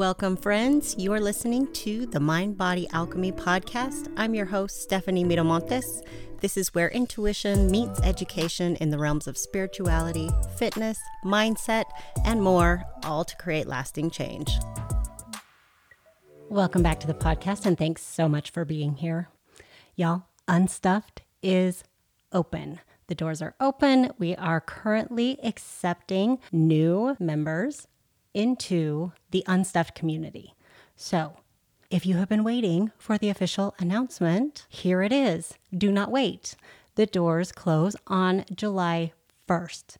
Welcome, friends. You are listening to the Mind Body Alchemy podcast. I'm your host, Stephanie Miramontes. This is where intuition meets education in the realms of spirituality, fitness, mindset, and more, all to create lasting change. Welcome back to the podcast, and thanks so much for being here. Y'all, Unstuffed is open. The doors are open. We are currently accepting new members into the Unstuffed community. So, if you have been waiting for the official announcement, here it is. Do not wait. The doors close on July 1st.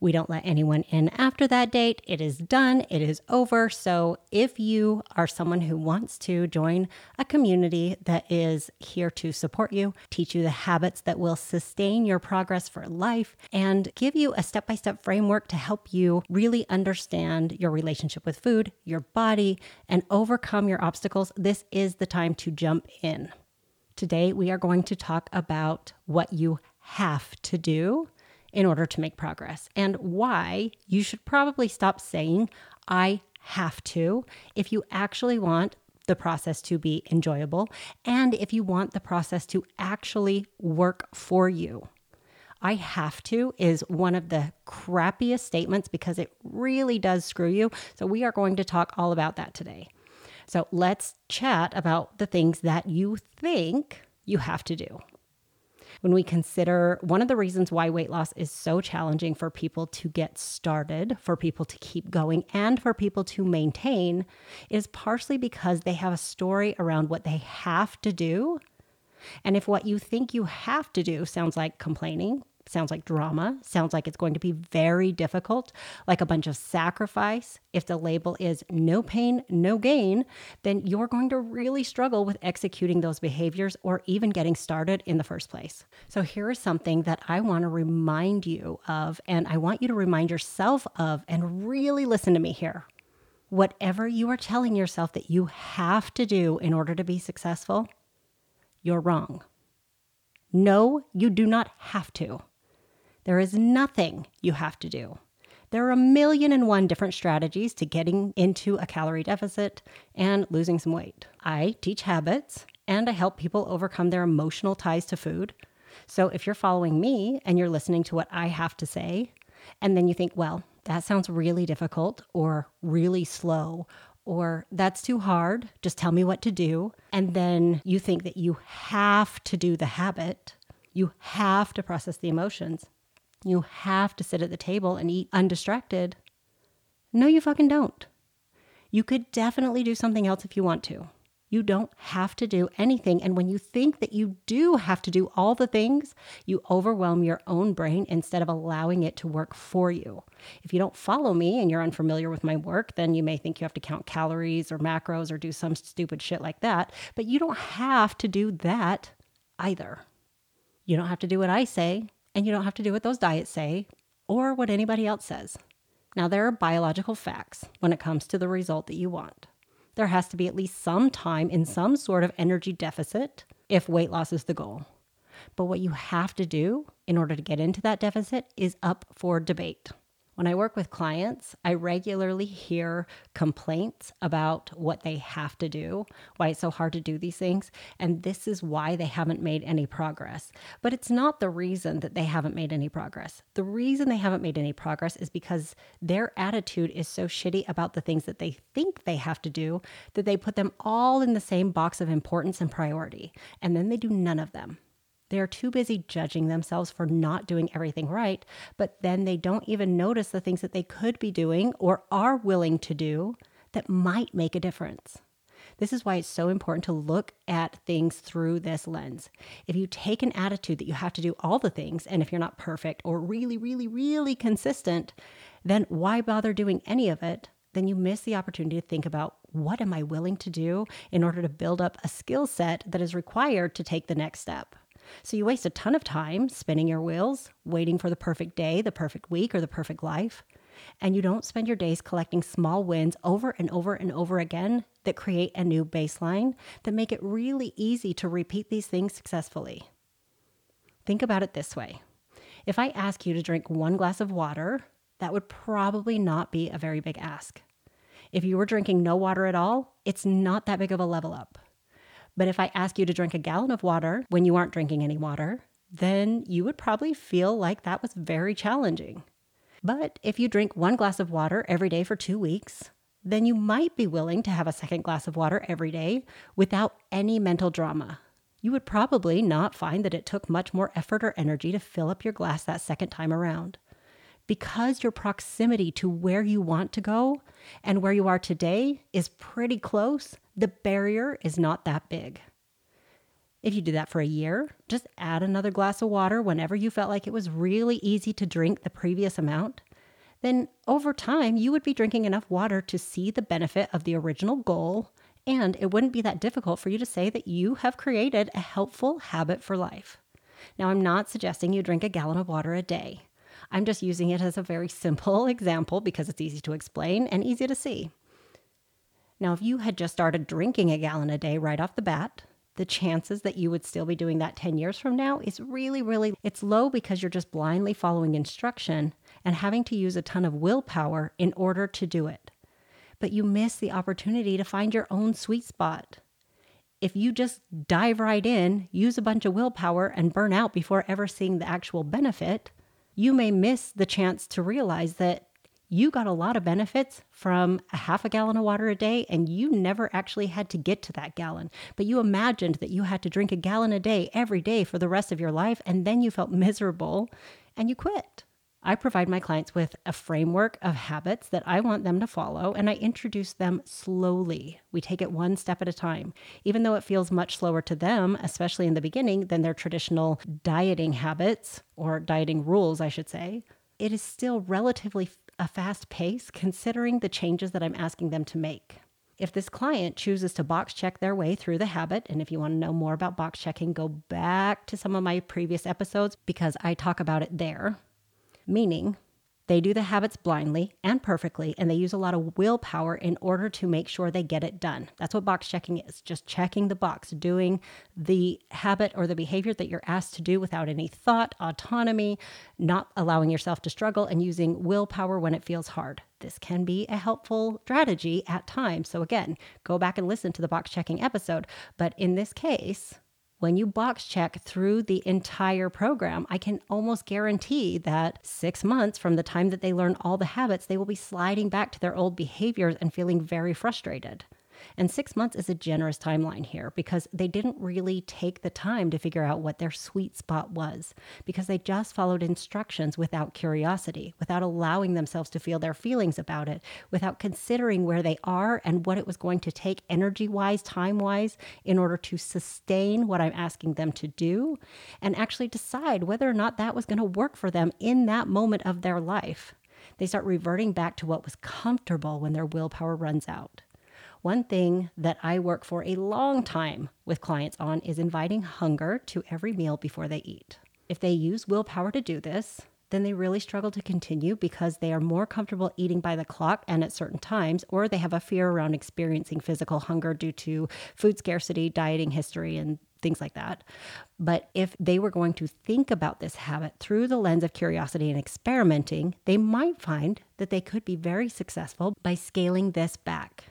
We don't let anyone in after that date. It is done, it is over. So, if you are someone who wants to join a community that is here to support you, teach you the habits that will sustain your progress for life, and give you a step by step framework to help you really understand your relationship with food, your body, and overcome your obstacles, this is the time to jump in. Today, we are going to talk about what you have to do in order to make progress and why you should probably stop saying, I have to, if you actually want the process to be enjoyable and if you want the process to actually work for you. I have to is one of the crappiest statements because it really does screw you. So, we are going to talk all about that today. So, let's chat about the things that you think you have to do when we consider one of the reasons why weight loss is so challenging for people to get started, for people to keep going, and for people to maintain is partially because they have a story around what they have to do. And if what you think you have to do sounds like complaining, sounds like drama, sounds like it's going to be very difficult, like a bunch of sacrifice. If the label is no pain, no gain, then you're going to really struggle with executing those behaviors or even getting started in the first place. So, here is something that I want to remind you of, and I want you to remind yourself of, and really listen to me here. Whatever you are telling yourself that you have to do in order to be successful, you're wrong. No, you do not have to. There is nothing you have to do. There are a million and one different strategies to getting into a calorie deficit and losing some weight. I teach habits and I help people overcome their emotional ties to food. So if you're following me and you're listening to what I have to say, and then you think, well, that sounds really difficult or really slow or that's too hard, just tell me what to do. And then you think that you have to do the habit, you have to process the emotions. You have to sit at the table and eat undistracted. No, you fucking don't. You could definitely do something else if you want to. You don't have to do anything. And when you think that you do have to do all the things, you overwhelm your own brain instead of allowing it to work for you. If you don't follow me and you're unfamiliar with my work, then you may think you have to count calories or macros or do some stupid shit like that. But you don't have to do that either. You don't have to do what I say. And you don't have to do what those diets say or what anybody else says. Now, there are biological facts when it comes to the result that you want. There has to be at least some time in some sort of energy deficit if weight loss is the goal. But what you have to do in order to get into that deficit is up for debate. When I work with clients, I regularly hear complaints about what they have to do, why it's so hard to do these things, and this is why they haven't made any progress. But it's not the reason that they haven't made any progress. The reason they haven't made any progress is because their attitude is so shitty about the things that they think they have to do that they put them all in the same box of importance and priority, and then they do none of them. They are too busy judging themselves for not doing everything right, but then they don't even notice the things that they could be doing or are willing to do that might make a difference. This is why it's so important to look at things through this lens. If you take an attitude that you have to do all the things, and if you're not perfect or really, really, really consistent, then why bother doing any of it? Then you miss the opportunity to think about what am I willing to do in order to build up a skill set that is required to take the next step. So you waste a ton of time spinning your wheels, waiting for the perfect day, the perfect week, or the perfect life. And you don't spend your days collecting small wins over and over and over again that create a new baseline that make it really easy to repeat these things successfully. Think about it this way if I ask you to drink one glass of water, that would probably not be a very big ask. If you were drinking no water at all, it's not that big of a level up. But if I ask you to drink a gallon of water when you aren't drinking any water, then you would probably feel like that was very challenging. But if you drink one glass of water every day for two weeks, then you might be willing to have a second glass of water every day without any mental drama. You would probably not find that it took much more effort or energy to fill up your glass that second time around. Because your proximity to where you want to go and where you are today is pretty close, the barrier is not that big. If you do that for a year, just add another glass of water whenever you felt like it was really easy to drink the previous amount. Then over time, you would be drinking enough water to see the benefit of the original goal, and it wouldn't be that difficult for you to say that you have created a helpful habit for life. Now, I'm not suggesting you drink a gallon of water a day. I'm just using it as a very simple example because it's easy to explain and easy to see. Now, if you had just started drinking a gallon a day right off the bat, the chances that you would still be doing that 10 years from now is really, really, it's low because you're just blindly following instruction and having to use a ton of willpower in order to do it. But you miss the opportunity to find your own sweet spot. If you just dive right in, use a bunch of willpower, and burn out before ever seeing the actual benefit, you may miss the chance to realize that you got a lot of benefits from a half a gallon of water a day and you never actually had to get to that gallon. But you imagined that you had to drink a gallon a day every day for the rest of your life and then you felt miserable and you quit. I provide my clients with a framework of habits that I want them to follow, and I introduce them slowly. We take it one step at a time. Even though it feels much slower to them, especially in the beginning, than their traditional dieting habits or dieting rules, I should say, it is still relatively a fast pace considering the changes that I'm asking them to make. If this client chooses to box check their way through the habit, and if you want to know more about box checking, go back to some of my previous episodes because I talk about it there. Meaning, they do the habits blindly and perfectly, and they use a lot of willpower in order to make sure they get it done. That's what box checking is just checking the box, doing the habit or the behavior that you're asked to do without any thought, autonomy, not allowing yourself to struggle, and using willpower when it feels hard. This can be a helpful strategy at times. So, again, go back and listen to the box checking episode. But in this case, when you box check through the entire program, I can almost guarantee that six months from the time that they learn all the habits, they will be sliding back to their old behaviors and feeling very frustrated. And six months is a generous timeline here because they didn't really take the time to figure out what their sweet spot was because they just followed instructions without curiosity, without allowing themselves to feel their feelings about it, without considering where they are and what it was going to take energy wise, time wise, in order to sustain what I'm asking them to do and actually decide whether or not that was going to work for them in that moment of their life. They start reverting back to what was comfortable when their willpower runs out. One thing that I work for a long time with clients on is inviting hunger to every meal before they eat. If they use willpower to do this, then they really struggle to continue because they are more comfortable eating by the clock and at certain times, or they have a fear around experiencing physical hunger due to food scarcity, dieting history, and things like that. But if they were going to think about this habit through the lens of curiosity and experimenting, they might find that they could be very successful by scaling this back.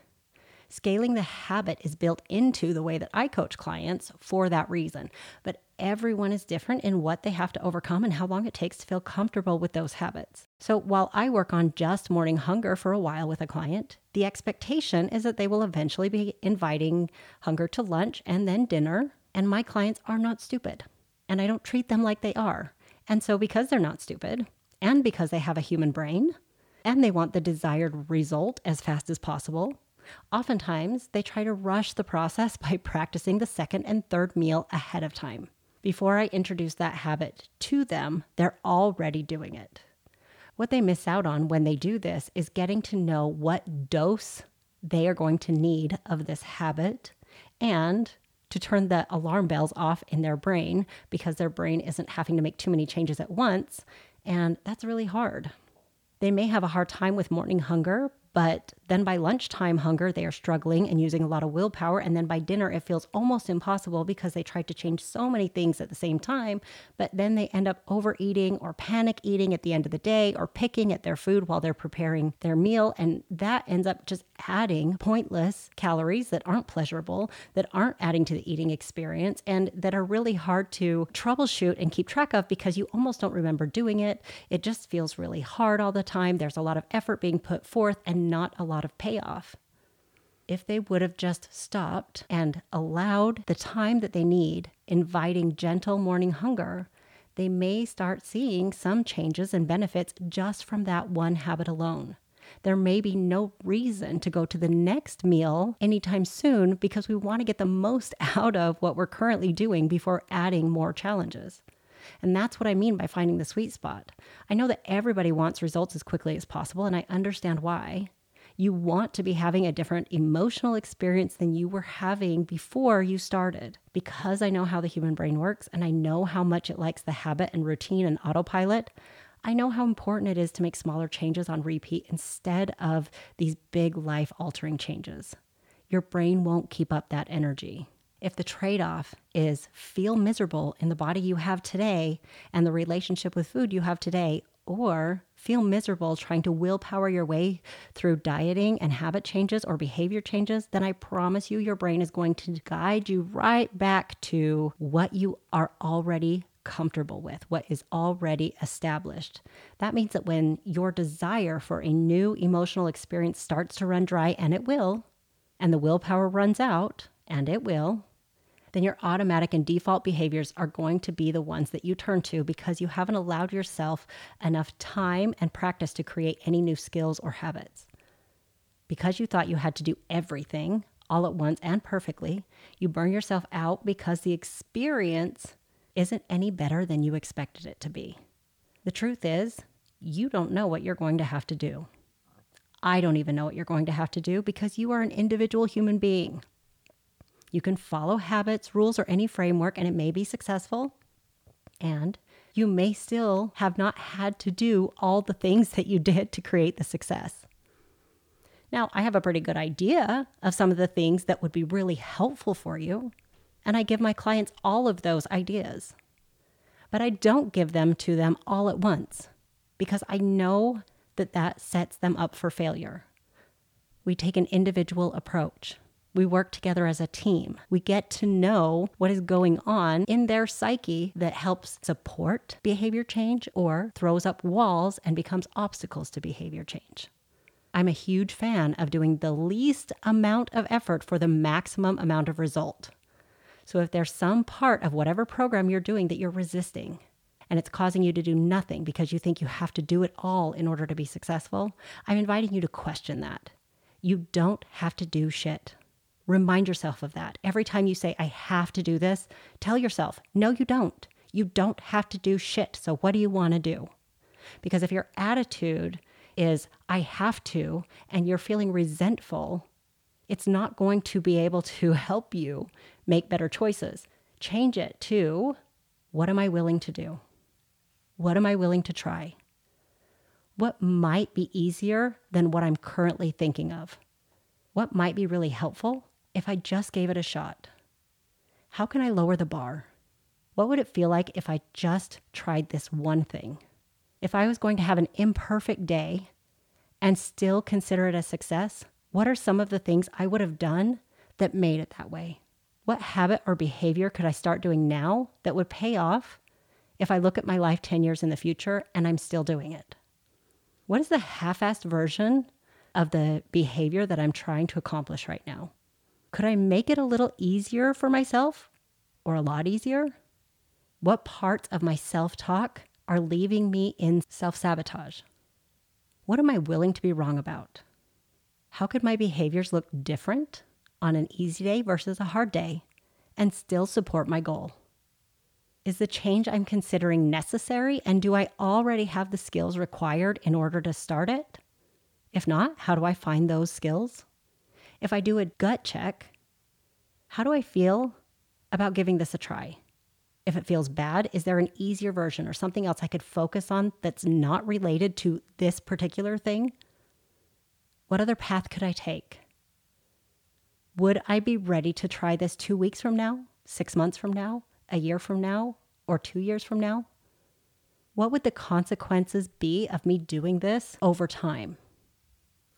Scaling the habit is built into the way that I coach clients for that reason. But everyone is different in what they have to overcome and how long it takes to feel comfortable with those habits. So while I work on just morning hunger for a while with a client, the expectation is that they will eventually be inviting hunger to lunch and then dinner. And my clients are not stupid, and I don't treat them like they are. And so, because they're not stupid, and because they have a human brain, and they want the desired result as fast as possible, Oftentimes, they try to rush the process by practicing the second and third meal ahead of time. Before I introduce that habit to them, they're already doing it. What they miss out on when they do this is getting to know what dose they are going to need of this habit and to turn the alarm bells off in their brain because their brain isn't having to make too many changes at once. And that's really hard. They may have a hard time with morning hunger But then by lunchtime hunger, they are struggling and using a lot of willpower. And then by dinner, it feels almost impossible because they tried to change so many things at the same time. But then they end up overeating or panic eating at the end of the day or picking at their food while they're preparing their meal. And that ends up just adding pointless calories that aren't pleasurable, that aren't adding to the eating experience, and that are really hard to troubleshoot and keep track of because you almost don't remember doing it. It just feels really hard all the time. There's a lot of effort being put forth not a lot of payoff. If they would have just stopped and allowed the time that they need, inviting gentle morning hunger, they may start seeing some changes and benefits just from that one habit alone. There may be no reason to go to the next meal anytime soon because we want to get the most out of what we're currently doing before adding more challenges. And that's what I mean by finding the sweet spot. I know that everybody wants results as quickly as possible, and I understand why. You want to be having a different emotional experience than you were having before you started. Because I know how the human brain works and I know how much it likes the habit and routine and autopilot, I know how important it is to make smaller changes on repeat instead of these big life altering changes. Your brain won't keep up that energy. If the trade off is feel miserable in the body you have today and the relationship with food you have today, or feel miserable trying to willpower your way through dieting and habit changes or behavior changes, then I promise you your brain is going to guide you right back to what you are already comfortable with, what is already established. That means that when your desire for a new emotional experience starts to run dry, and it will, and the willpower runs out, and it will, then your automatic and default behaviors are going to be the ones that you turn to because you haven't allowed yourself enough time and practice to create any new skills or habits. Because you thought you had to do everything all at once and perfectly, you burn yourself out because the experience isn't any better than you expected it to be. The truth is, you don't know what you're going to have to do. I don't even know what you're going to have to do because you are an individual human being. You can follow habits, rules, or any framework, and it may be successful. And you may still have not had to do all the things that you did to create the success. Now, I have a pretty good idea of some of the things that would be really helpful for you, and I give my clients all of those ideas. But I don't give them to them all at once because I know that that sets them up for failure. We take an individual approach. We work together as a team. We get to know what is going on in their psyche that helps support behavior change or throws up walls and becomes obstacles to behavior change. I'm a huge fan of doing the least amount of effort for the maximum amount of result. So if there's some part of whatever program you're doing that you're resisting, and it's causing you to do nothing because you think you have to do it all in order to be successful, I'm inviting you to question that. You don't have to do shit. Remind yourself of that. Every time you say, I have to do this, tell yourself, no, you don't. You don't have to do shit. So what do you want to do? Because if your attitude is, I have to, and you're feeling resentful, it's not going to be able to help you make better choices. Change it to, what am I willing to do? What am I willing to try? What might be easier than what I'm currently thinking of? What might be really helpful if I just gave it a shot? How can I lower the bar? What would it feel like if I just tried this one thing? If I was going to have an imperfect day and still consider it a success, what are some of the things I would have done that made it that way? What habit or behavior could I start doing now that would pay off if I look at my life 10 years in the future and I'm still doing it? What is the half assed version of the behavior that I'm trying to accomplish right now? Could I make it a little easier for myself or a lot easier? What parts of my self talk are leaving me in self sabotage? What am I willing to be wrong about? How could my behaviors look different on an easy day versus a hard day and still support my goal? Is the change I'm considering necessary and do I already have the skills required in order to start it? If not, how do I find those skills? If I do a gut check, how do I feel about giving this a try? If it feels bad, is there an easier version or something else I could focus on that's not related to this particular thing? What other path could I take? Would I be ready to try this two weeks from now, six months from now, a year from now, or two years from now? What would the consequences be of me doing this over time?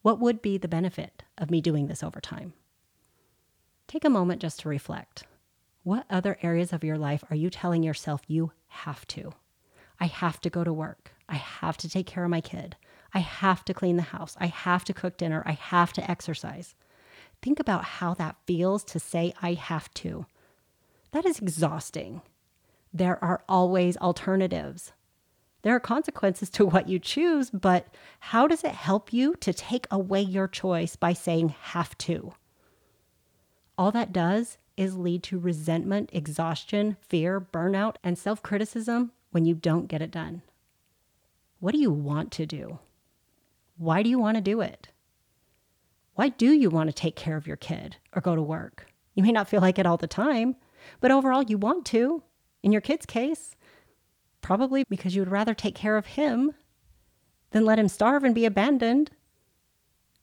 What would be the benefit of me doing this over time? Take a moment just to reflect. What other areas of your life are you telling yourself you have to? I have to go to work. I have to take care of my kid. I have to clean the house. I have to cook dinner. I have to exercise. Think about how that feels to say, I have to. That is exhausting. There are always alternatives. There are consequences to what you choose, but how does it help you to take away your choice by saying have to? All that does is lead to resentment, exhaustion, fear, burnout, and self criticism when you don't get it done. What do you want to do? Why do you want to do it? Why do you want to take care of your kid or go to work? You may not feel like it all the time, but overall you want to. In your kid's case, probably because you would rather take care of him than let him starve and be abandoned.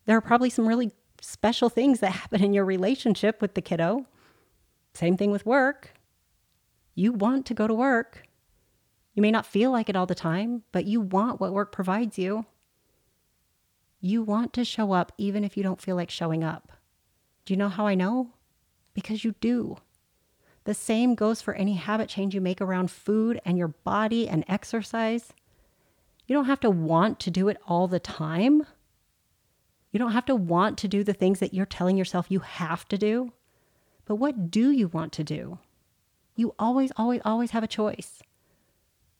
There are probably some really special things that happen in your relationship with the kiddo. Same thing with work. You want to go to work. You may not feel like it all the time, but you want what work provides you. You want to show up even if you don't feel like showing up. Do you know how I know? Because you do. The same goes for any habit change you make around food and your body and exercise. You don't have to want to do it all the time. You don't have to want to do the things that you're telling yourself you have to do. But what do you want to do? You always, always, always have a choice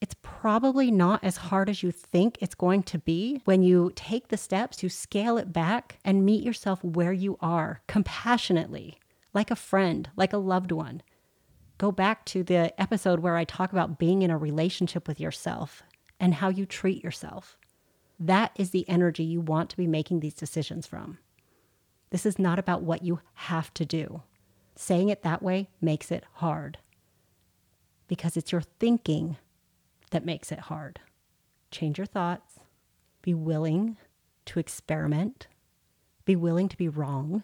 it's probably not as hard as you think it's going to be when you take the steps to scale it back and meet yourself where you are compassionately, like a friend, like a loved one. Go back to the episode where I talk about being in a relationship with yourself and how you treat yourself. That is the energy you want to be making these decisions from. This is not about what you have to do. Saying it that way makes it hard because it's your thinking that makes it hard. Change your thoughts. Be willing to experiment. Be willing to be wrong.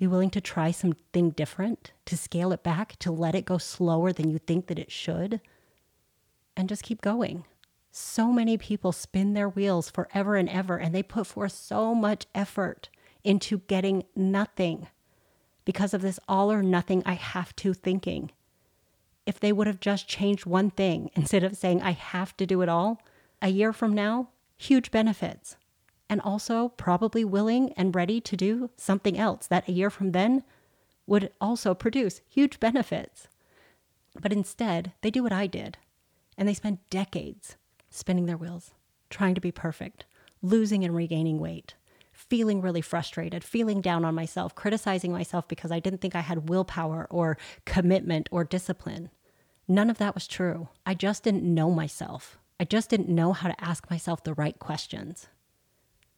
Be willing to try something different, to scale it back, to let it go slower than you think that it should, and just keep going. So many people spin their wheels forever and ever, and they put forth so much effort into getting nothing because of this all or nothing I have to thinking if they would have just changed one thing instead of saying, I have to do it all, a year from now, huge benefits. And also probably willing and ready to do something else that a year from then would also produce huge benefits. But instead, they do what I did, and they spend decades spinning their wheels, trying to be perfect, losing and regaining weight, feeling really frustrated, feeling down on myself, criticizing myself because I didn't think I had willpower or commitment or discipline. None of that was true. I just didn't know myself. I just didn't know how to ask myself the right questions.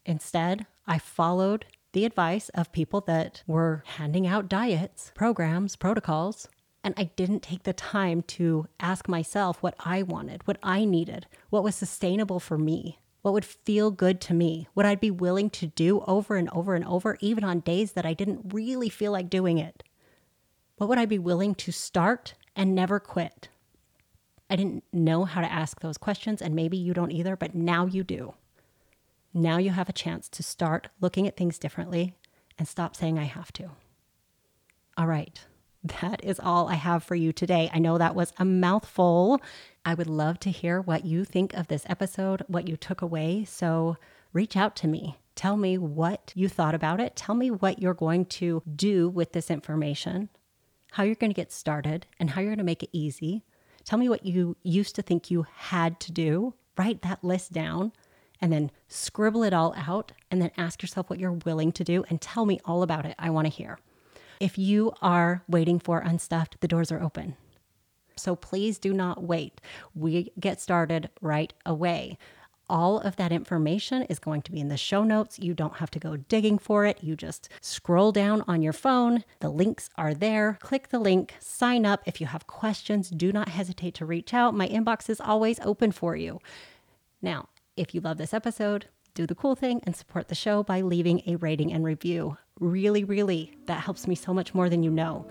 Instead, I followed the advice of people that were handing out diets, programs, protocols, and I didn't take the time to ask myself what I wanted, what I needed, what was sustainable for me, what would feel good to me, what I'd be willing to do over and over and over, even on days that I didn't really feel like doing it. What would I be willing to start and never quit. I didn't know how to ask those questions, and maybe you don't either, but now you do. Now you have a chance to start looking at things differently and stop saying, I have to. All right, that is all I have for you today. I know that was a mouthful. I would love to hear what you think of this episode, what you took away. So reach out to me. Tell me what you thought about it. Tell me what you're going to do with this information how you're going to get started, and how you're going to make it easy. Tell me what you used to think you had to do. Write that list down and then scribble it all out and then ask yourself what you're willing to do and tell me all about it. I want to hear. If you are waiting for Unstuffed, the doors are open. So please do not wait. We get started right away. All of that information is going to be in the show notes. You don't have to go digging for it. You just scroll down on your phone. The links are there. Click the link, sign up. If you have questions, do not hesitate to reach out. My inbox is always open for you. Now, if you love this episode, do the cool thing and support the show by leaving a rating and review. Really, really, that helps me so much more than you know.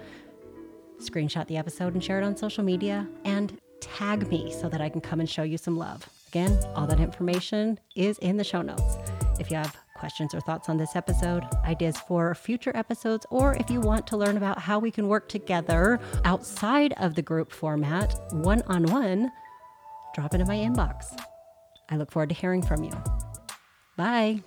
Screenshot the episode and share it on social media and tag me so that I can come and show you some love. Again, all that information is in the show notes. If you have questions or thoughts on this episode, ideas for future episodes, or if you want to learn about how we can work together outside of the group format, one on one, drop into my inbox. I look forward to hearing from you. Bye.